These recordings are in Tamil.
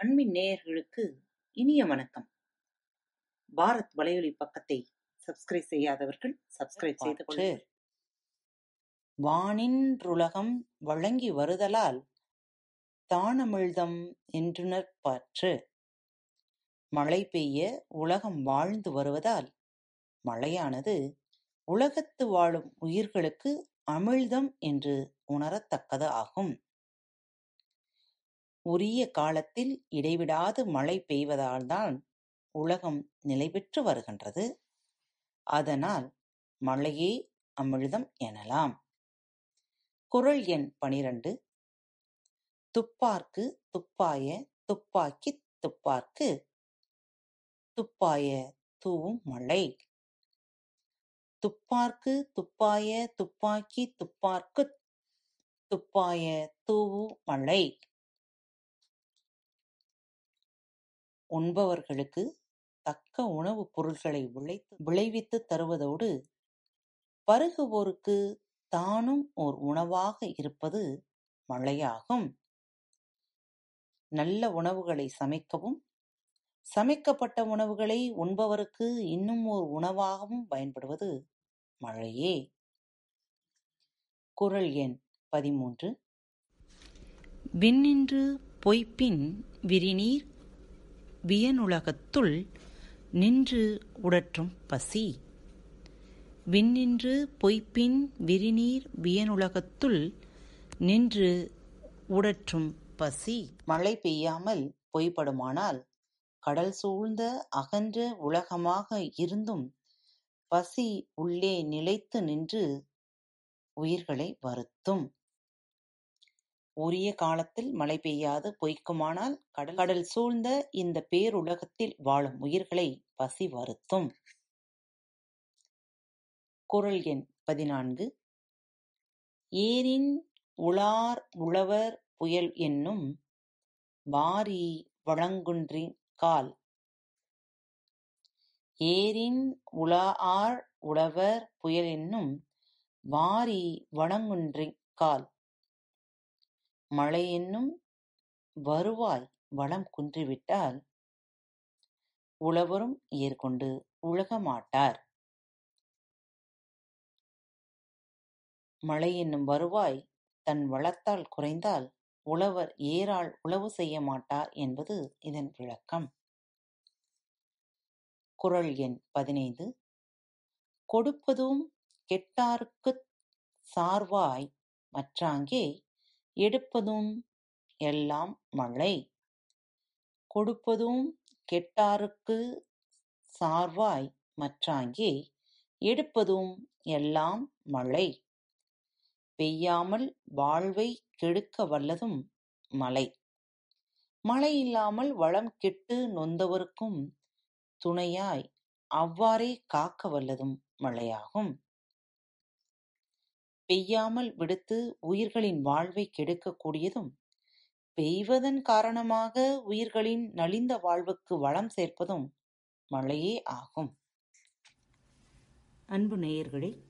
அன்பின் நேயர்களுக்கு இனிய வணக்கம். பாரத் வலையொலி பக்கத்தை சப்ஸ்கிரைப் செய்யாதவர்கள் சப்ஸ்கிரைப் செய்து பாற்று வானின்றுலகம் வழங்கி வருதலால் தானமிழ்தம் என்றுணர்பாற்று மழை பெய்ய உலகம் வாழ்ந்து வருவதால் மழையானது உலகத்து வாழும் உயிர்களுக்கு அமிழ்தம் என்று உணரத்தக்கது ஆகும். உரிய காலத்தில் இடைவிடாது மழை பெய்வதால்தான் உலகம் நிலைபெற்று வருகின்றது. அதனால் மழையே அமிழ்தம் எனலாம். குறள் எண் பனிரண்டு. துப்பார்க்கு துப்பாய துப்பாக்கித் துப்பார்க்கு. துப்பாய தூவும் மழை. துப்பார்க்கு துப்பாய துப்பாக்கி துப்பார்க்குத் துப்பாய தூவு மழை. உண்பவர்களுக்கு தக்க உணவுப் பொருள்களை விளைத்து விளைவித்துத் தருவதோடு பருகுவோருக்கு தானும் ஓர் உணவாக இருப்பது மழையாகும். நல்ல உணவுகளை சமைக்கவும் சமைக்கப்பட்ட உணவுகளை உண்பவருக்கு இன்னும் ஓர் உணவாகவும் பயன்படுவது மழையே. குறள் எண் பதிமூன்று. விண்ணின்று பொய்ப்பின் விரிநீர் வியனுலகத்துள் நின்று உடற்றும் பசி. விண்ணின்று பொய்ப்பின் விரிநீர் வியனுலகத்துள் நின்று உடற்றும் பசி. மழை பெய்யாமல் பொய்ப்படுமானால் கடல் சூழ்ந்த அகன்ற உலகமாக இருந்தும் பசி உள்ளே நிலைத்து நின்று உயிர்களை வருத்தும். உரிய காலத்தில் மழை பெய்யாது பொய்க்குமானால் கடல் கடல் சூழ்ந்த இந்த பேருலகத்தில் வாழும் உயிர்களை பசி வருத்தும். குறள் எண் பதினான்கு. ஏரின் உளார் உழவர் புயல் என்னும் வாரி வழங்குன்றின் கால். ஏரின் உளார் உழவர் புயல் என்னும் வாரி வழங்குன்றின் கால். மழை என்னும் வருவாய் வளம் குன்றிவிட்டால் உழவரும் ஏர்கொண்டு உழக மாட்டார் மழை என்னும் வருவாய் தன் வளத்தால் குறைந்தால் உழவர் ஏரால் உழவு செய்ய மாட்டார் என்பது இதன் விளக்கம். குறள் எண் பதினைந்து. கொடுப்பதும் கெட்டார்க்குச் சார்வாய் மற்றாங்கே எடுப்பதும் எல்லாம் மழை. கொடுப்பதும் கெட்டாருக்கு சார்வாய் மற்றாங்கே எடுப்பதும் எல்லாம் மழை. பெய்யாமல் வாழ்வைக் கெடுக்க வல்லதும் மழை மழை இல்லாமல் வளம் கெட்டு நொந்தவர்க்கும் துணையாய் அவ்வாறே காக்க வல்லதும் மழையாகும் பெய்யாமல் விடுத்து உயிர்களின் வாழ்வைக் கெடுக்கக் கூடியதும் பெய்வதன் காரணமாக உயிர்களின் நலிந்த வாழ்வுக்கு வளம் சேர்ப்பதும் மழையே ஆகும். அன்பு நேயர்களே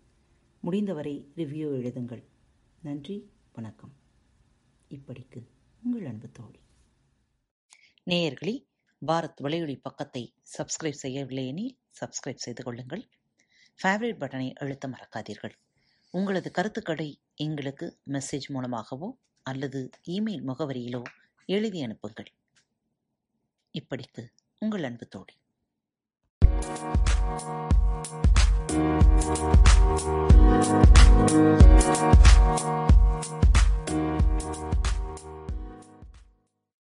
முடிந்தவரை ரிவ்யூ எழுதுங்கள். நன்றி வணக்கம். இப்படிக்கு உங்கள் அன்பு தோழி. நேயர்களே பாரத் வலையொலி பக்கத்தை சப்ஸ்கிரைப் செய்யவில்லை எனில் சப்ஸ்கிரைப் செய்து கொள்ளுங்கள். ஃபேவரட் பட்டனை அழுத்த மறக்காதீர்கள். உங்களது கருத்துக்களை எங்களுக்கு மெசேஜ் மூலமாகவோ அல்லது இமெயில் முகவரியிலோ எழுதி அனுப்புங்கள். இப்படிக்கு உங்கள் அன்பு தோழி.